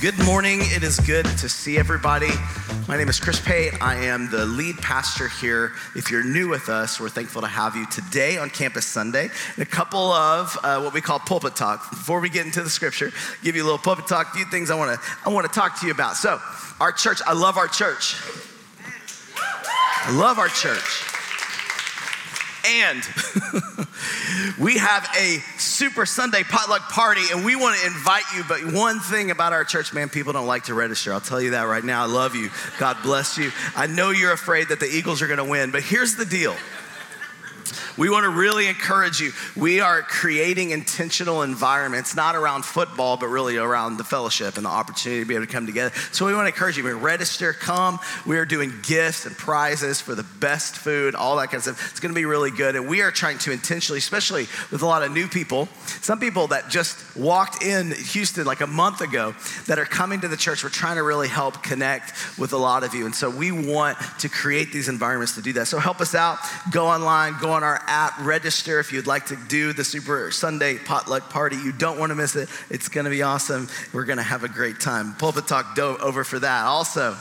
Good morning. It is good to see everybody. My name is Chris Pate. I am the lead pastor here. If you're new with us, we're thankful to have you today on Campus Sunday. And a couple of uh, what we call pulpit talk. Before we get into the scripture, give you a little pulpit talk. A few things I want to I want to talk to you about. So, our church. I love our church. I love our church. And we have a Super Sunday potluck party, and we want to invite you. But one thing about our church, man, people don't like to register. I'll tell you that right now. I love you. God bless you. I know you're afraid that the Eagles are going to win, but here's the deal we want to really encourage you. We are creating intentional environments, not around football, but really around the fellowship and the opportunity to be able to come together. So we want to encourage you. We register, come. We are doing gifts and prizes for the best food, all that kind of stuff. It's going to be really good. And we are trying to intentionally, especially with a lot of new people, some people that just walked in Houston like a month ago that are coming to the church. We're trying to really help connect with a lot of you. And so we want to create these environments to do that. So help us out. Go online, go our app, register if you'd like to do the Super Sunday potluck party. You don't want to miss it. It's going to be awesome. We're going to have a great time. Pulpit Talk over for that. Also,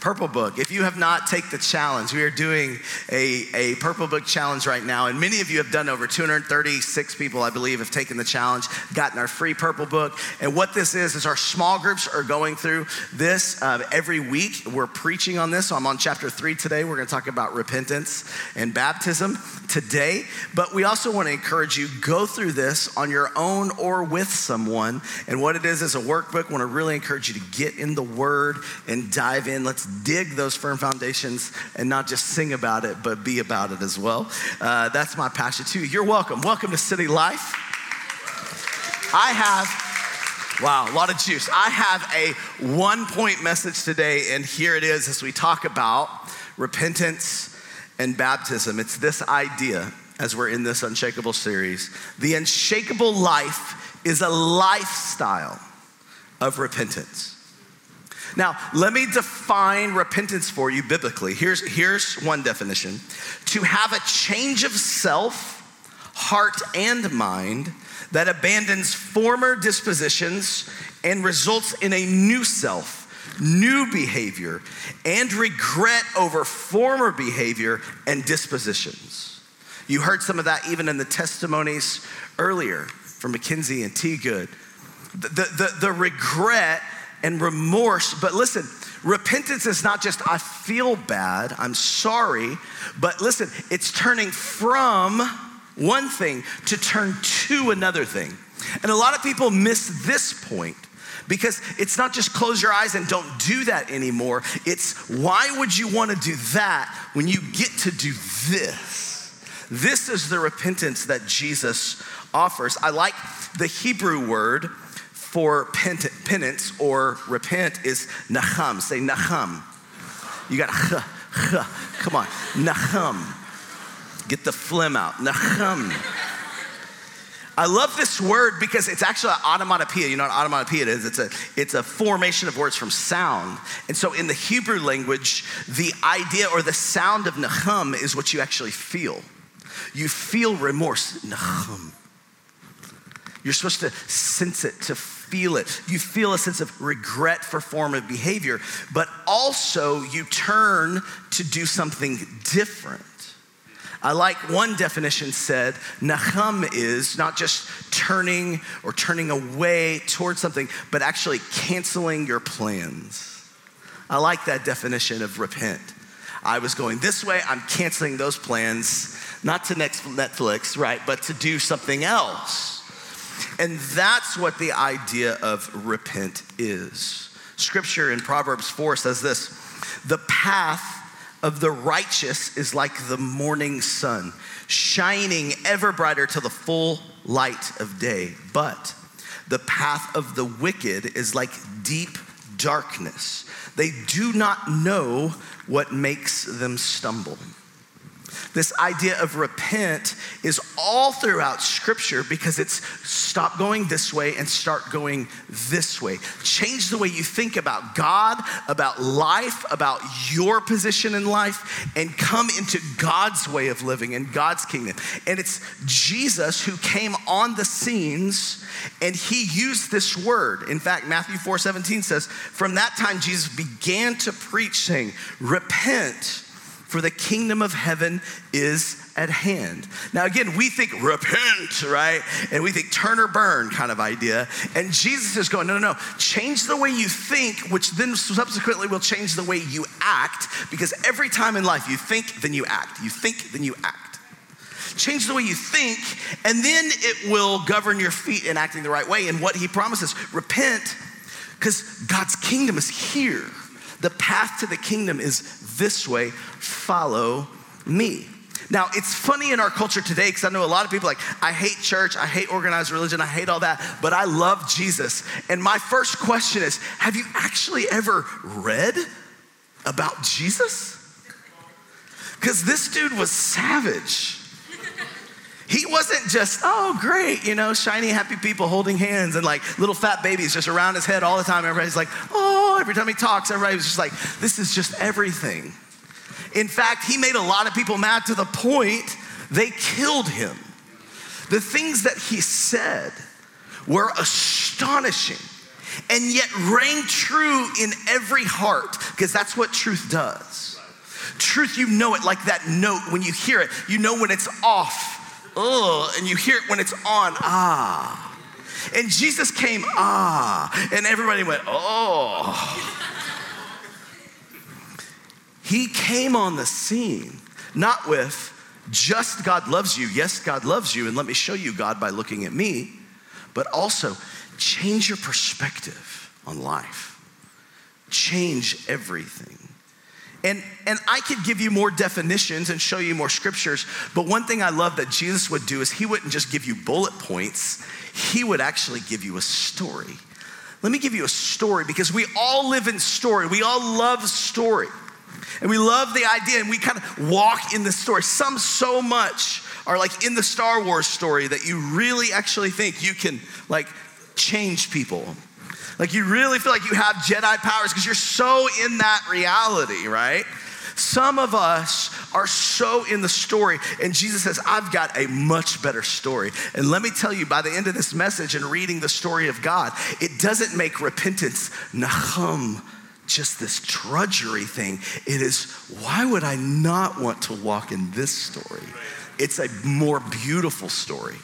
Purple Book. If you have not take the challenge, we are doing a, a Purple Book challenge right now, and many of you have done over 236 people, I believe, have taken the challenge, gotten our free Purple Book. And what this is is our small groups are going through this uh, every week. We're preaching on this. So I'm on chapter three today. We're going to talk about repentance and baptism today. But we also want to encourage you go through this on your own or with someone. And what it is is a workbook. I want to really encourage you to get in the Word and dive in. Let's dig those firm foundations and not just sing about it, but be about it as well. Uh, that's my passion too. You're welcome. Welcome to City Life. I have, wow, a lot of juice. I have a one point message today, and here it is as we talk about repentance and baptism. It's this idea as we're in this unshakable series. The unshakable life is a lifestyle of repentance. Now, let me define repentance for you biblically. Here's, here's one definition to have a change of self, heart, and mind that abandons former dispositions and results in a new self, new behavior, and regret over former behavior and dispositions. You heard some of that even in the testimonies earlier from McKinsey and T. Good. The, the, the regret and remorse. But listen, repentance is not just, I feel bad, I'm sorry, but listen, it's turning from one thing to turn to another thing. And a lot of people miss this point because it's not just close your eyes and don't do that anymore. It's why would you want to do that when you get to do this? This is the repentance that Jesus offers. I like the Hebrew word for penance or repent is nacham. Say nacham. You got to, come on, nacham. Get the phlegm out, nacham. I love this word because it's actually an automatopoeia. You know what automatopoeia is? It's a, it's a formation of words from sound. And so in the Hebrew language, the idea or the sound of nacham is what you actually feel. You feel remorse, nacham. You're supposed to sense it, to feel it. You feel a sense of regret for former behavior, but also you turn to do something different. I like one definition said, Nacham is not just turning or turning away towards something, but actually canceling your plans. I like that definition of repent. I was going this way, I'm canceling those plans, not to next Netflix, right, but to do something else. And that's what the idea of repent is. Scripture in Proverbs 4 says this The path of the righteous is like the morning sun, shining ever brighter till the full light of day. But the path of the wicked is like deep darkness. They do not know what makes them stumble. This idea of repent is all throughout scripture because it's stop going this way and start going this way. Change the way you think about God, about life, about your position in life, and come into God's way of living and God's kingdom. And it's Jesus who came on the scenes and he used this word. In fact, Matthew 4 17 says, From that time, Jesus began to preach, saying, Repent for the kingdom of heaven is at hand. Now, again, we think repent, right? And we think turn or burn kind of idea. And Jesus is going, no, no, no. Change the way you think, which then subsequently will change the way you act, because every time in life you think, then you act. You think, then you act. Change the way you think, and then it will govern your feet in acting the right way. And what he promises repent, because God's kingdom is here. The path to the kingdom is this way follow me. Now, it's funny in our culture today because I know a lot of people like, I hate church, I hate organized religion, I hate all that, but I love Jesus. And my first question is Have you actually ever read about Jesus? Because this dude was savage. He wasn't just, oh, great, you know, shiny, happy people holding hands and like little fat babies just around his head all the time. Everybody's like, oh, every time he talks, everybody was just like, this is just everything. In fact, he made a lot of people mad to the point they killed him. The things that he said were astonishing and yet rang true in every heart because that's what truth does. Truth, you know it like that note when you hear it. You know when it's off ugh, and you hear it when it's on, ah. And Jesus came, ah, and everybody went, oh. he came on the scene, not with just God loves you. Yes, God loves you, and let me show you God by looking at me, but also change your perspective on life, change everything. And, and I could give you more definitions and show you more scriptures, but one thing I love that Jesus would do is he wouldn't just give you bullet points, he would actually give you a story. Let me give you a story because we all live in story. We all love story. And we love the idea and we kind of walk in the story. Some so much are like in the Star Wars story that you really actually think you can like change people like you really feel like you have Jedi powers because you're so in that reality, right? Some of us are so in the story, and Jesus says, I've got a much better story. And let me tell you, by the end of this message and reading the story of God, it doesn't make repentance nacham, just this drudgery thing. It is, why would I not want to walk in this story? It's a more beautiful story.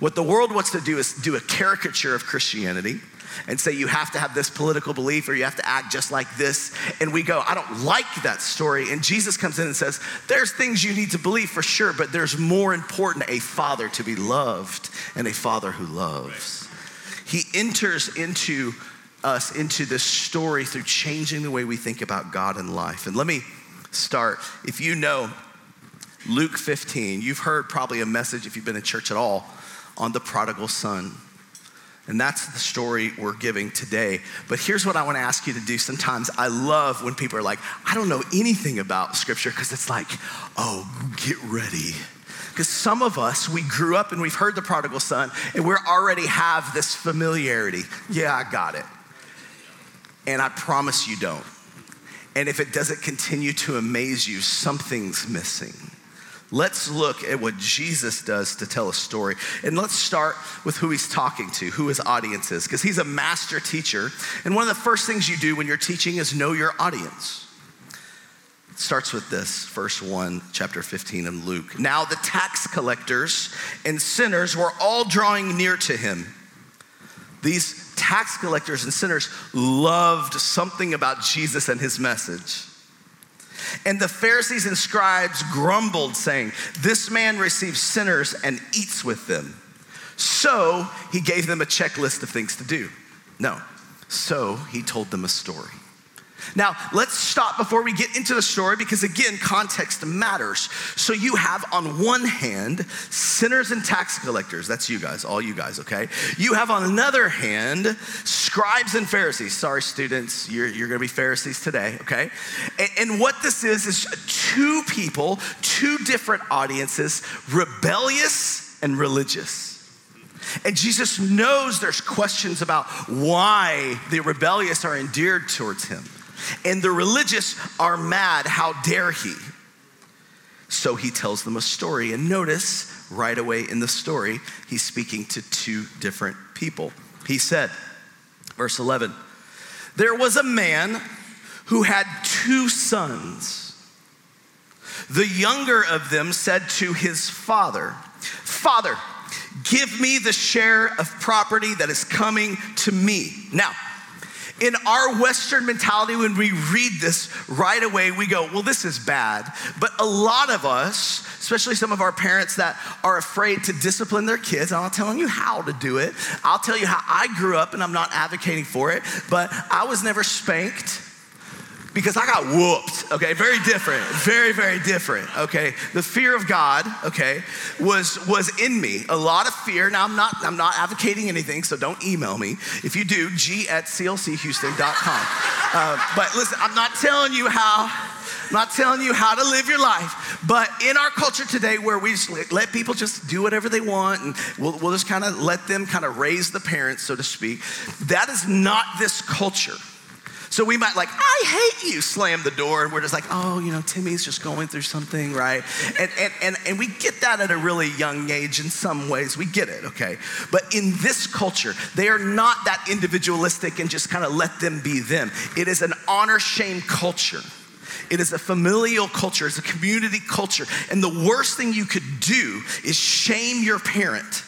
What the world wants to do is do a caricature of Christianity and say you have to have this political belief or you have to act just like this. And we go, I don't like that story. And Jesus comes in and says, There's things you need to believe for sure, but there's more important a father to be loved and a father who loves. He enters into us into this story through changing the way we think about God and life. And let me start. If you know Luke 15, you've heard probably a message, if you've been in church at all, on the prodigal son. And that's the story we're giving today. But here's what I want to ask you to do. Sometimes I love when people are like, I don't know anything about scripture because it's like, oh, get ready. Because some of us, we grew up and we've heard the prodigal son and we already have this familiarity. Yeah, I got it. And I promise you don't. And if it doesn't continue to amaze you, something's missing. Let's look at what Jesus does to tell a story. And let's start with who he's talking to, who his audience is, because he's a master teacher. And one of the first things you do when you're teaching is know your audience. It starts with this, verse 1, chapter 15 in Luke. Now the tax collectors and sinners were all drawing near to him. These tax collectors and sinners loved something about Jesus and his message. And the Pharisees and scribes grumbled, saying, This man receives sinners and eats with them. So he gave them a checklist of things to do. No. So he told them a story. Now, let's stop before we get into the story because, again, context matters. So, you have on one hand sinners and tax collectors. That's you guys, all you guys, okay? You have on another hand scribes and Pharisees. Sorry, students, you're, you're gonna be Pharisees today, okay? And, and what this is, is two people, two different audiences, rebellious and religious. And Jesus knows there's questions about why the rebellious are endeared towards him. And the religious are mad. How dare he? So he tells them a story. And notice right away in the story, he's speaking to two different people. He said, verse 11, there was a man who had two sons. The younger of them said to his father, Father, give me the share of property that is coming to me. Now, in our Western mentality, when we read this right away, we go, well, this is bad. But a lot of us, especially some of our parents that are afraid to discipline their kids, I'm not telling you how to do it. I'll tell you how I grew up, and I'm not advocating for it, but I was never spanked because I got whooped, okay? Very different, very, very different, okay? The fear of God, okay, was, was in me. A lot of fear. Now, I'm not, I'm not advocating anything, so don't email me. If you do, g at clchouston.com. Uh, but listen, I'm not telling you how, I'm not telling you how to live your life, but in our culture today where we just let people just do whatever they want and we'll, we'll just kind of let them kind of raise the parents, so to speak, that is not this culture. So we might like, I hate you, slam the door, and we're just like, oh, you know, Timmy's just going through something, right? And, and, and, and we get that at a really young age in some ways. We get it, okay? But in this culture, they are not that individualistic and just kind of let them be them. It is an honor shame culture. It is a familial culture, it's a community culture. And the worst thing you could do is shame your parent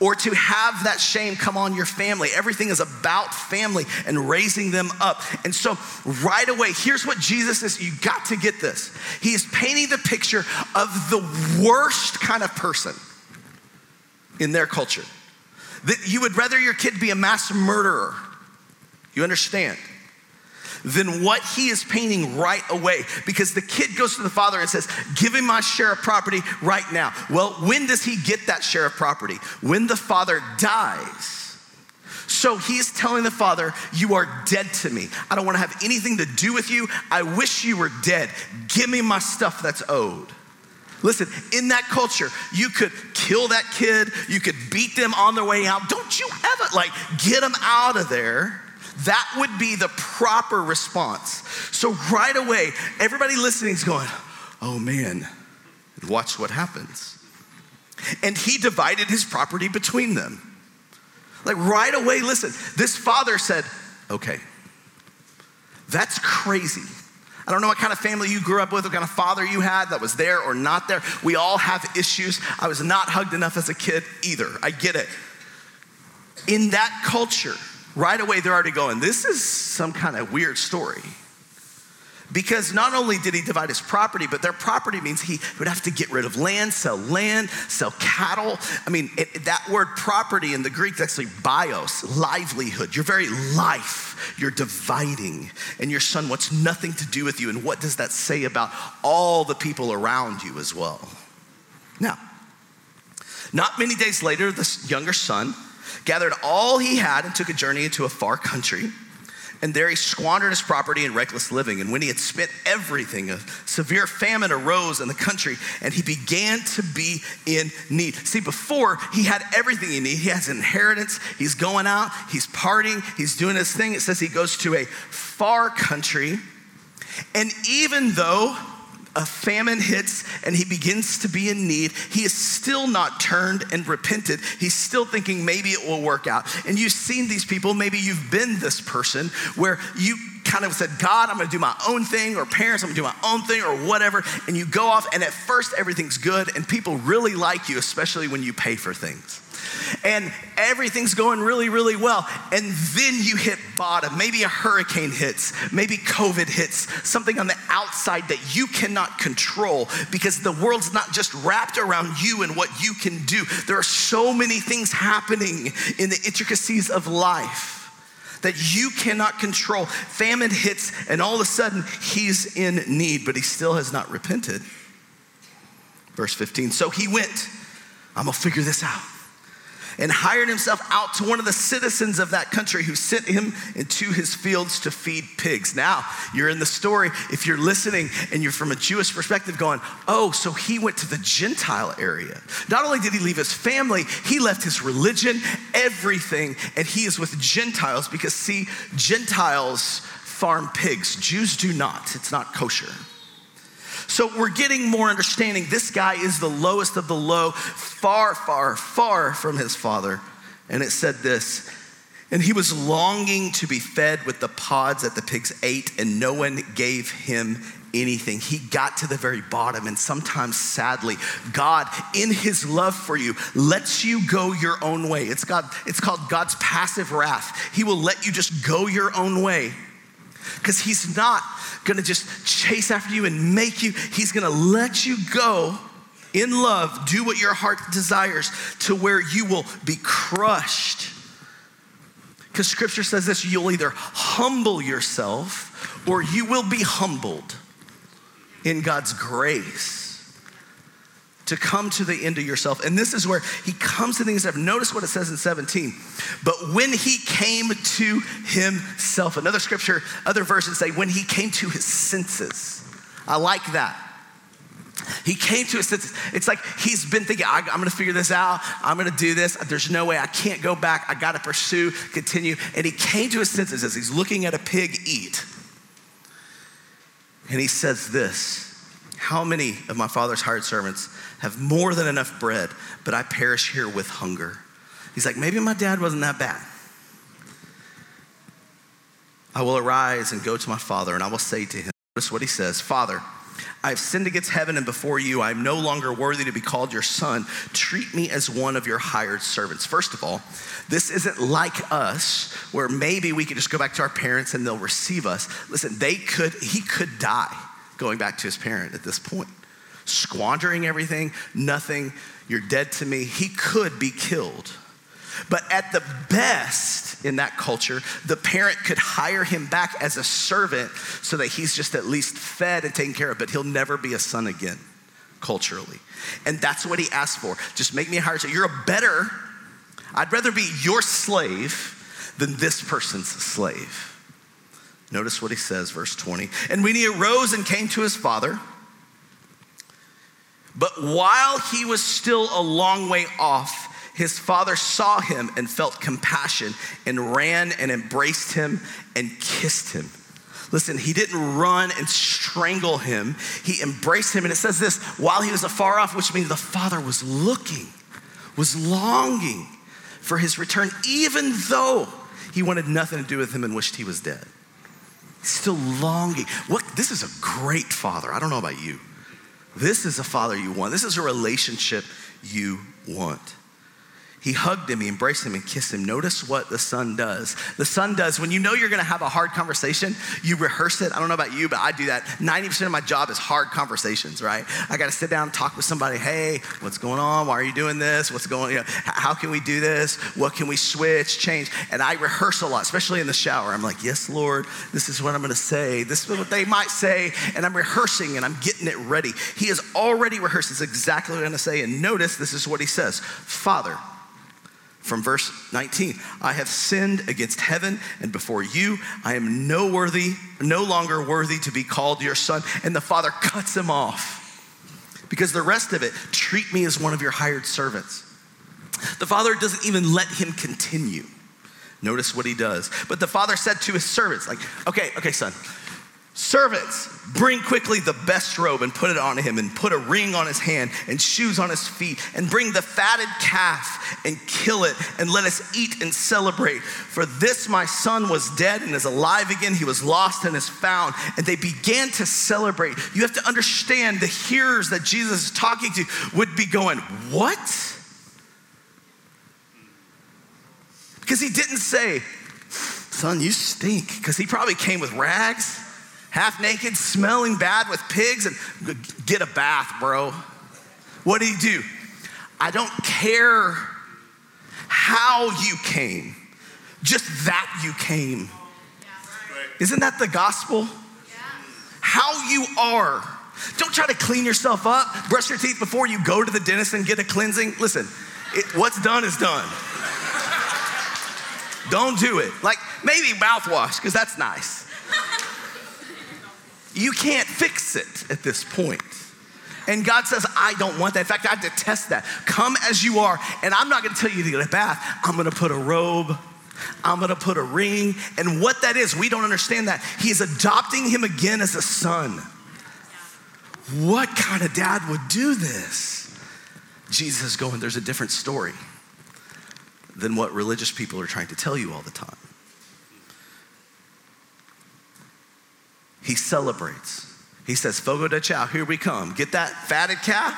or to have that shame come on your family. Everything is about family and raising them up. And so, right away, here's what Jesus is you got to get this. He is painting the picture of the worst kind of person in their culture. That you would rather your kid be a mass murderer. You understand? Than what he is painting right away. Because the kid goes to the father and says, Give him my share of property right now. Well, when does he get that share of property? When the father dies. So he's telling the father, You are dead to me. I don't want to have anything to do with you. I wish you were dead. Give me my stuff that's owed. Listen, in that culture, you could kill that kid, you could beat them on their way out. Don't you ever like get them out of there. That would be the proper response. So, right away, everybody listening is going, oh man, watch what happens. And he divided his property between them. Like, right away, listen, this father said, okay, that's crazy. I don't know what kind of family you grew up with, what kind of father you had that was there or not there. We all have issues. I was not hugged enough as a kid either. I get it. In that culture, right away they're already going, this is some kind of weird story. Because not only did he divide his property, but their property means he would have to get rid of land, sell land, sell cattle. I mean, it, that word property in the Greek is actually bios, livelihood. Your very life, you're dividing. And your son wants nothing to do with you. And what does that say about all the people around you as well? Now, not many days later, this younger son gathered all he had and took a journey into a far country. And there he squandered his property in reckless living. And when he had spent everything, a severe famine arose in the country, and he began to be in need. See, before he had everything he needed, he has inheritance, he's going out, he's partying, he's doing his thing. It says he goes to a far country. And even though a famine hits and he begins to be in need, he is still not turned and repented. He's still thinking maybe it will work out. And you've seen these people, maybe you've been this person where you kind of said, God, I'm gonna do my own thing, or parents, I'm gonna do my own thing, or whatever. And you go off, and at first everything's good, and people really like you, especially when you pay for things and everything's going really, really well. And then you hit bottom. Maybe a hurricane hits, maybe COVID hits, something on the outside that you cannot control because the world's not just wrapped around you and what you can do. There are so many things happening in the intricacies of life that you cannot control. Famine hits, and all of a sudden, he's in need, but he still has not repented. Verse 15 So he went, I'm gonna figure this out and hired himself out to one of the citizens of that country who sent him into his fields to feed pigs. Now, you're in the story. If you're listening and you're from a Jewish perspective, going, oh, so he went to the Gentile area. Not only did he leave his family, he left his religion, everything, and he is with Gentiles because, see, Gentiles farm pigs, Jews do not. It's not kosher. So we're getting more understanding. This guy is the lowest of the low, far, far, far from his father. And it said this and he was longing to be fed with the pods that the pigs ate, and no one gave him anything. He got to the very bottom, and sometimes, sadly, God, in His love for you, lets you go your own way. It's, God, it's called God's passive wrath. He will let you just go your own way because He's not gonna just chase after you and make you, He's gonna let you go in love, do what your heart desires to where you will be crushed. Because scripture says this you'll either humble yourself or you will be humbled in God's grace to come to the end of yourself. And this is where he comes to things. Notice what it says in 17. But when he came to himself, another scripture, other verses say, when he came to his senses. I like that. He came to his senses. It's like he's been thinking, I, am gonna figure this out. I'm gonna do this. There's no way I can't go back. I gotta pursue, continue. And he came to his senses as he's looking at a pig eat. And he says this How many of my father's hired servants have more than enough bread, but I perish here with hunger. He's like, maybe my dad wasn't that bad. I will arise and go to my father, and I will say to him, notice what he says Father, I have sinned against heaven and before you. I am no longer worthy to be called your son. Treat me as one of your hired servants. First of all, this isn't like us where maybe we could just go back to our parents and they'll receive us. Listen, they could, he could die going back to his parent at this point squandering everything, nothing, you're dead to me. He could be killed. But at the best in that culture, the parent could hire him back as a servant so that he's just at least fed and taken care of, but he'll never be a son again culturally. And that's what he asked for. Just make me a hired servant. You're a better, I'd rather be your slave than this person's slave. Notice what he says, verse 20. And when he arose and came to his father, but while he was still a long way off, his father saw him and felt compassion and ran and embraced him and kissed him. Listen, he didn't run and strangle him. He embraced him. And it says this while he was afar off, which means the father was looking, was longing for his return, even though he wanted nothing to do with him and wished he was dead. Still longing. What, this is a great father. I don't know about you. This is a father you want. This is a relationship you want. He hugged him, he embraced him, and kissed him. Notice what the son does. The son does, when you know you're gonna have a hard conversation, you rehearse it. I don't know about you, but I do that. 90% of my job is hard conversations, right? I gotta sit down and talk with somebody. Hey, what's going on? Why are you doing this? What's going on? You know, how can we do this? What can we switch, change? And I rehearse a lot, especially in the shower. I'm like, yes, Lord, this is what I'm gonna say. This is what they might say. And I'm rehearsing and I'm getting it ready. He has already rehearsed. This exactly what I'm gonna say. And notice this is what he says Father, from verse 19 i have sinned against heaven and before you. I am no worthy no longer worthy to be called your son. And the father cuts him off. Because the rest of it treat me as one of your hired servants. The father doesn't even let him continue. Notice what he does. But the father said to his servants like okay okay son Servants, bring quickly the best robe and put it on him, and put a ring on his hand and shoes on his feet, and bring the fatted calf and kill it, and let us eat and celebrate. For this my son was dead and is alive again. He was lost and is found. And they began to celebrate. You have to understand the hearers that Jesus is talking to would be going, What? Because he didn't say, Son, you stink, because he probably came with rags half naked, smelling bad with pigs, and get a bath, bro. What do you do? I don't care how you came, just that you came. Isn't that the gospel? How you are. Don't try to clean yourself up, brush your teeth before you go to the dentist and get a cleansing. Listen, it, what's done is done. Don't do it. Like maybe mouthwash, because that's nice. You can't fix it at this point. And God says, I don't want that. In fact, I detest that. Come as you are, and I'm not gonna tell you to get a bath. I'm gonna put a robe, I'm gonna put a ring. And what that is, we don't understand that. He is adopting him again as a son. What kind of dad would do this? Jesus going, there's a different story than what religious people are trying to tell you all the time. He celebrates. He says, Fogo de Chao, here we come. Get that fatted calf?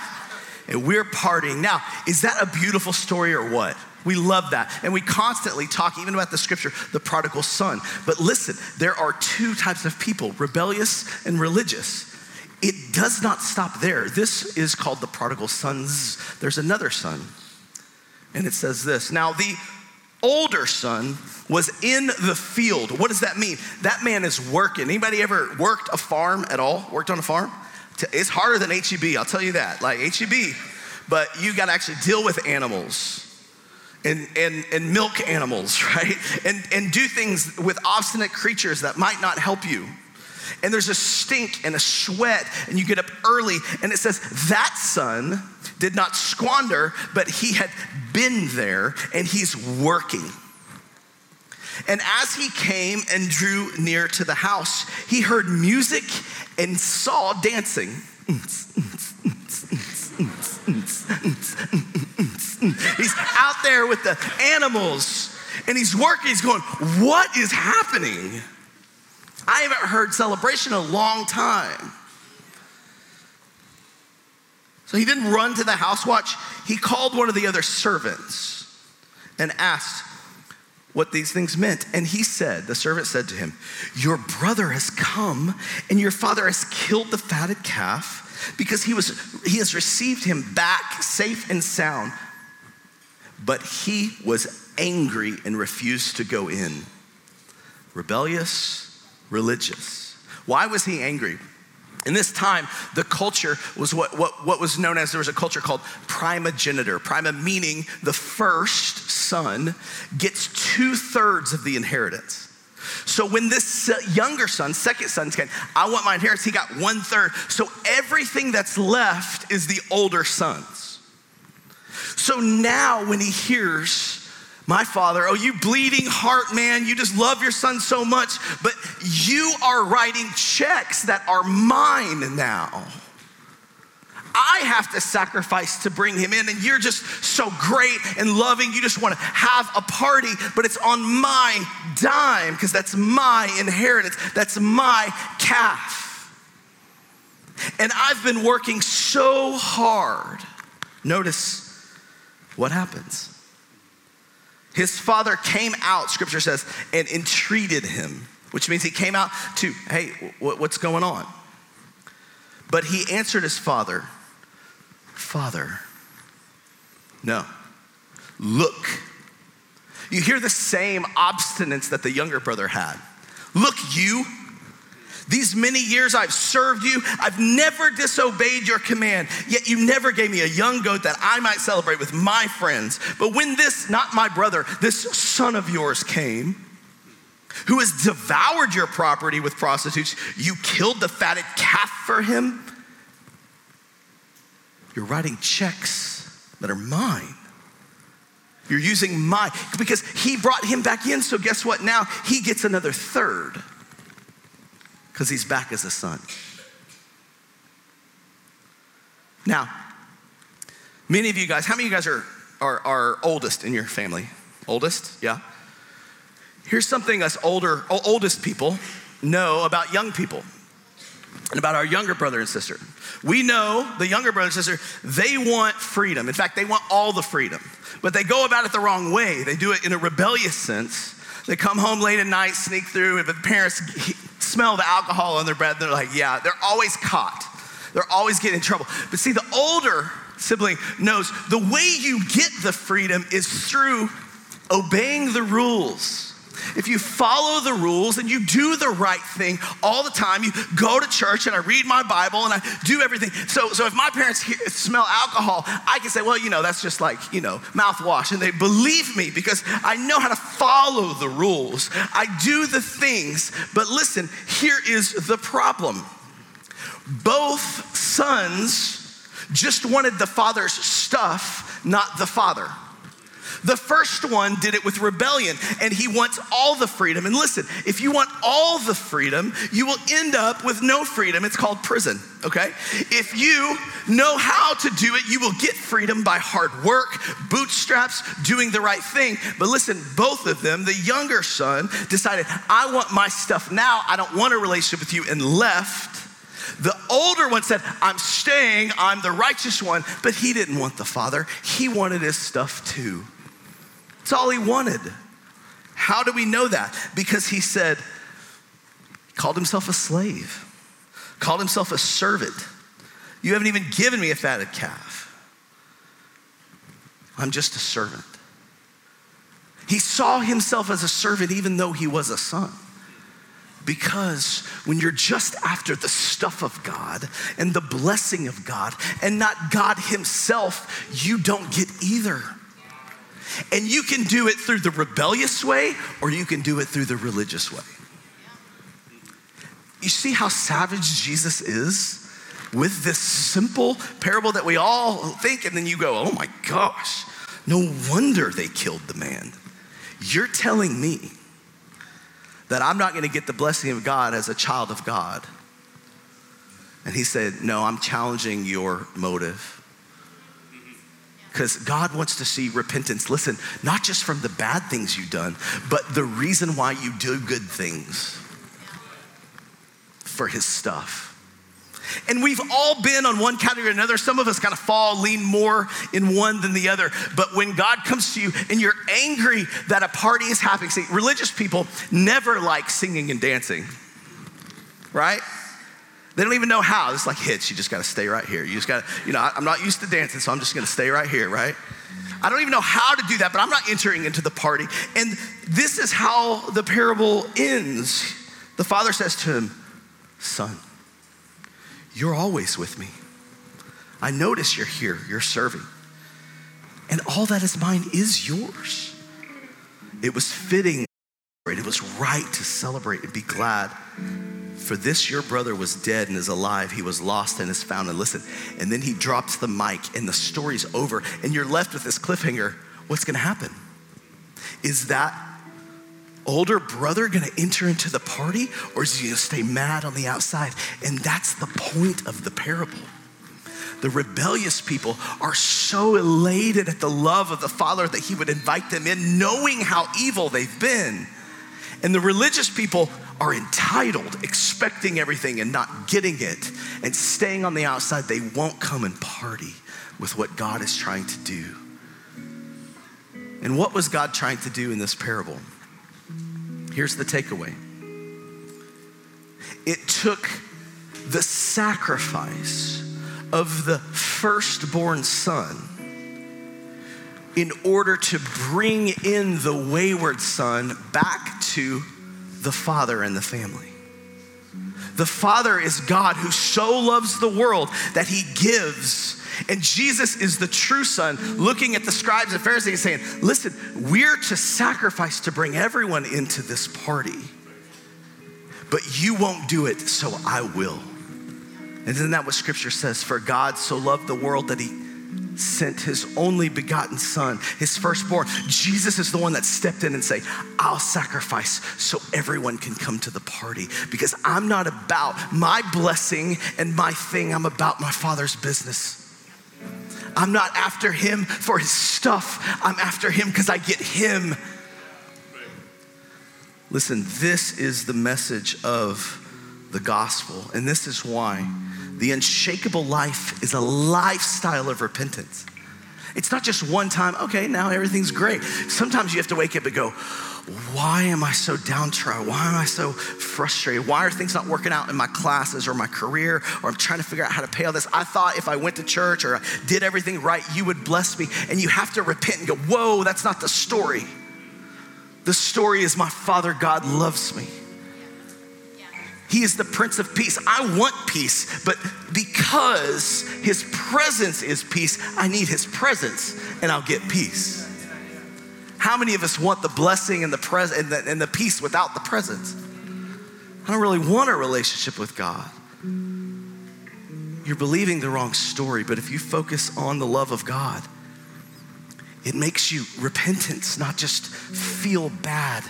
And we're partying. Now, is that a beautiful story or what? We love that. And we constantly talk even about the scripture, the prodigal son. But listen, there are two types of people rebellious and religious. It does not stop there. This is called the prodigal sons. There's another son. And it says this Now, the older son was in the field. What does that mean? That man is working. Anybody ever worked a farm at all? Worked on a farm? It's harder than HEB, I'll tell you that. Like HEB, but you got to actually deal with animals. And, and, and milk animals, right? And, and do things with obstinate creatures that might not help you. And there's a stink and a sweat, and you get up early, and it says, That son did not squander, but he had been there and he's working. And as he came and drew near to the house, he heard music and saw dancing. He's out there with the animals and he's working. He's going, What is happening? I haven't heard celebration in a long time. So he didn't run to the house watch. He called one of the other servants and asked what these things meant. And he said, the servant said to him, Your brother has come, and your father has killed the fatted calf because he, was, he has received him back safe and sound. But he was angry and refused to go in. Rebellious, religious. Why was he angry? In this time, the culture was what, what, what was known as there was a culture called primogeniture. Prima meaning the first son gets two thirds of the inheritance. So when this younger son, second son, came, I want my inheritance, he got one third. So everything that's left is the older son's. So now when he hears my father, oh, you bleeding heart, man, you just love your son so much, but you are writing checks that are mine now. I have to sacrifice to bring him in, and you're just so great and loving. You just want to have a party, but it's on my dime because that's my inheritance, that's my calf. And I've been working so hard. Notice what happens. His father came out, scripture says, and entreated him, which means he came out to, hey, what's going on? But he answered his father, Father, no, look. You hear the same obstinance that the younger brother had. Look, you, these many years I've served you, I've never disobeyed your command, yet you never gave me a young goat that I might celebrate with my friends. But when this, not my brother, this son of yours came, who has devoured your property with prostitutes, you killed the fatted calf for him. You're writing checks that are mine. You're using my, because he brought him back in, so guess what? Now he gets another third because he's back as a son. Now, many of you guys, how many of you guys are, are, are oldest in your family? Oldest? Yeah. Here's something us older, oldest people know about young people and about our younger brother and sister. We know the younger brother and sister, they want freedom. In fact, they want all the freedom, but they go about it the wrong way. They do it in a rebellious sense. They come home late at night, sneak through, and the parents smell the alcohol on their breath. They're like, yeah, they're always caught. They're always getting in trouble. But see, the older sibling knows the way you get the freedom is through obeying the rules. If you follow the rules and you do the right thing all the time, you go to church and I read my Bible and I do everything. So, so if my parents smell alcohol, I can say, well, you know, that's just like, you know, mouthwash. And they believe me because I know how to follow the rules. I do the things. But listen, here is the problem both sons just wanted the father's stuff, not the father. The first one did it with rebellion, and he wants all the freedom. And listen, if you want all the freedom, you will end up with no freedom. It's called prison, okay? If you know how to do it, you will get freedom by hard work, bootstraps, doing the right thing. But listen, both of them, the younger son decided, I want my stuff now. I don't want a relationship with you, and left. The older one said, I'm staying, I'm the righteous one, but he didn't want the father. He wanted his stuff too. That's all he wanted. How do we know that? Because he said, called himself a slave, called himself a servant. You haven't even given me a fatted calf. I'm just a servant. He saw himself as a servant even though he was a son. Because when you're just after the stuff of God and the blessing of God and not God Himself, you don't get either. And you can do it through the rebellious way or you can do it through the religious way. You see how savage Jesus is with this simple parable that we all think, and then you go, oh my gosh, no wonder they killed the man. You're telling me that I'm not gonna get the blessing of God as a child of God. And he said, No, I'm challenging your motive because God wants to see repentance. Listen, not just from the bad things you've done, but the reason why you do good things for His stuff. And we've all been on one category or another. Some of us kind of fall, lean more in one than the other. But when God comes to you and you're angry that a party is happening, see, religious people never like singing and dancing, right? They don't even know how. It's like hits. You just got to stay right here. You just got to, you know, I'm not used to dancing, so I'm just going to stay right here, right? I don't even know how to do that, but I'm not entering into the party. And this is how the parable ends. The father says to him, Son, you're always with me. I notice you're here, you're serving. And all that is mine is yours. It was fitting, it was right to celebrate and be glad for this your brother was dead and is alive. He was lost and is found. And listen, and then he drops the mic and the story's over. And you're left with this cliffhanger. What's gonna happen? Is that older brother gonna enter into the party or is he gonna stay mad on the outside? And that's the point of the parable. The rebellious people are so elated at the love of the Father that He would invite them in, knowing how evil they've been. And the religious people are entitled, expecting everything and not getting it, and staying on the outside, they won't come and party with what God is trying to do. And what was God trying to do in this parable? Here's the takeaway it took the sacrifice of the firstborn son in order to bring in the wayward son back to the Father and the family. The Father is God who so loves the world that he gives. And Jesus is the true Son, looking at the scribes and Pharisees saying, Listen, we're to sacrifice to bring everyone into this party, but you won't do it, so I will. And isn't that what scripture says? For God so loved the world that he sent his only begotten son, his firstborn. Jesus is the one that stepped in and say, I'll sacrifice so everyone can come to the party because I'm not about my blessing and my thing. I'm about my father's business. I'm not after him for his stuff. I'm after him because I get him. Listen, this is the message of the gospel, and this is why the unshakable life is a lifestyle of repentance. It's not just one time, okay, now everything's great. Sometimes you have to wake up and go, why am I so downtrodden? Why am I so frustrated? Why are things not working out in my classes or my career? Or I'm trying to figure out how to pay all this. I thought if I went to church or I did everything right, you would bless me. And you have to repent and go, whoa, that's not the story. The story is my Father God loves me. He is the Prince of Peace. I want peace, but because His presence is peace, I need His presence and I'll get peace. How many of us want the blessing and the, pres- and the, and the peace without the presence? I don't really want a relationship with God. You're believing the wrong story, but if you focus on the love of God, it makes you repentance, not just feel bad,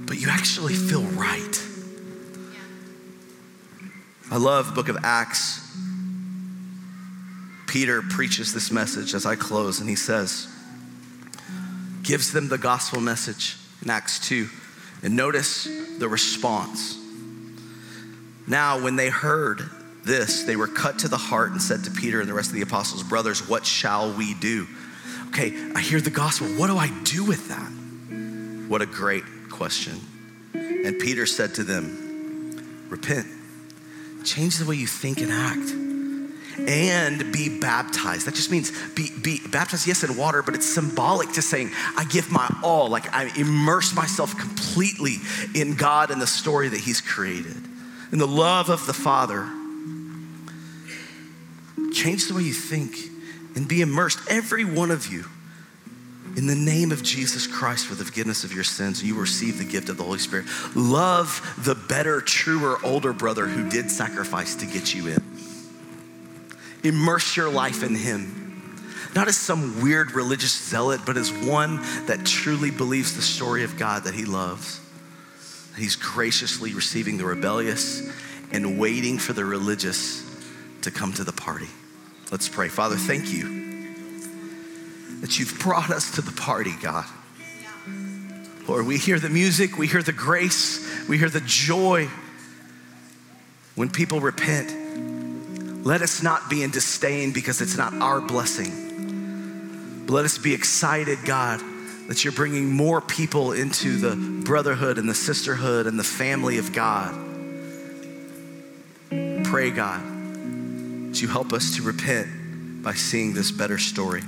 but you actually feel right. I love the book of Acts. Peter preaches this message as I close, and he says, gives them the gospel message in Acts 2. And notice the response. Now, when they heard this, they were cut to the heart and said to Peter and the rest of the apostles, Brothers, what shall we do? Okay, I hear the gospel. What do I do with that? What a great question. And Peter said to them, Repent Change the way you think and act. And be baptized. That just means be, be baptized, yes, in water, but it's symbolic to saying, I give my all. Like I immerse myself completely in God and the story that He's created, in the love of the Father. Change the way you think and be immersed. Every one of you in the name of Jesus Christ for the forgiveness of your sins, you receive the gift of the Holy Spirit. Love the better, truer, older brother who did sacrifice to get you in. Immerse your life in him. Not as some weird religious zealot, but as one that truly believes the story of God that he loves. He's graciously receiving the rebellious and waiting for the religious to come to the party. Let's pray. Father, thank you that you've brought us to the party, God. Lord, we hear the music, we hear the grace, we hear the joy when people repent. Let us not be in disdain because it's not our blessing. But let us be excited, God, that you're bringing more people into the brotherhood and the sisterhood and the family of God. Pray, God, that you help us to repent by seeing this better story.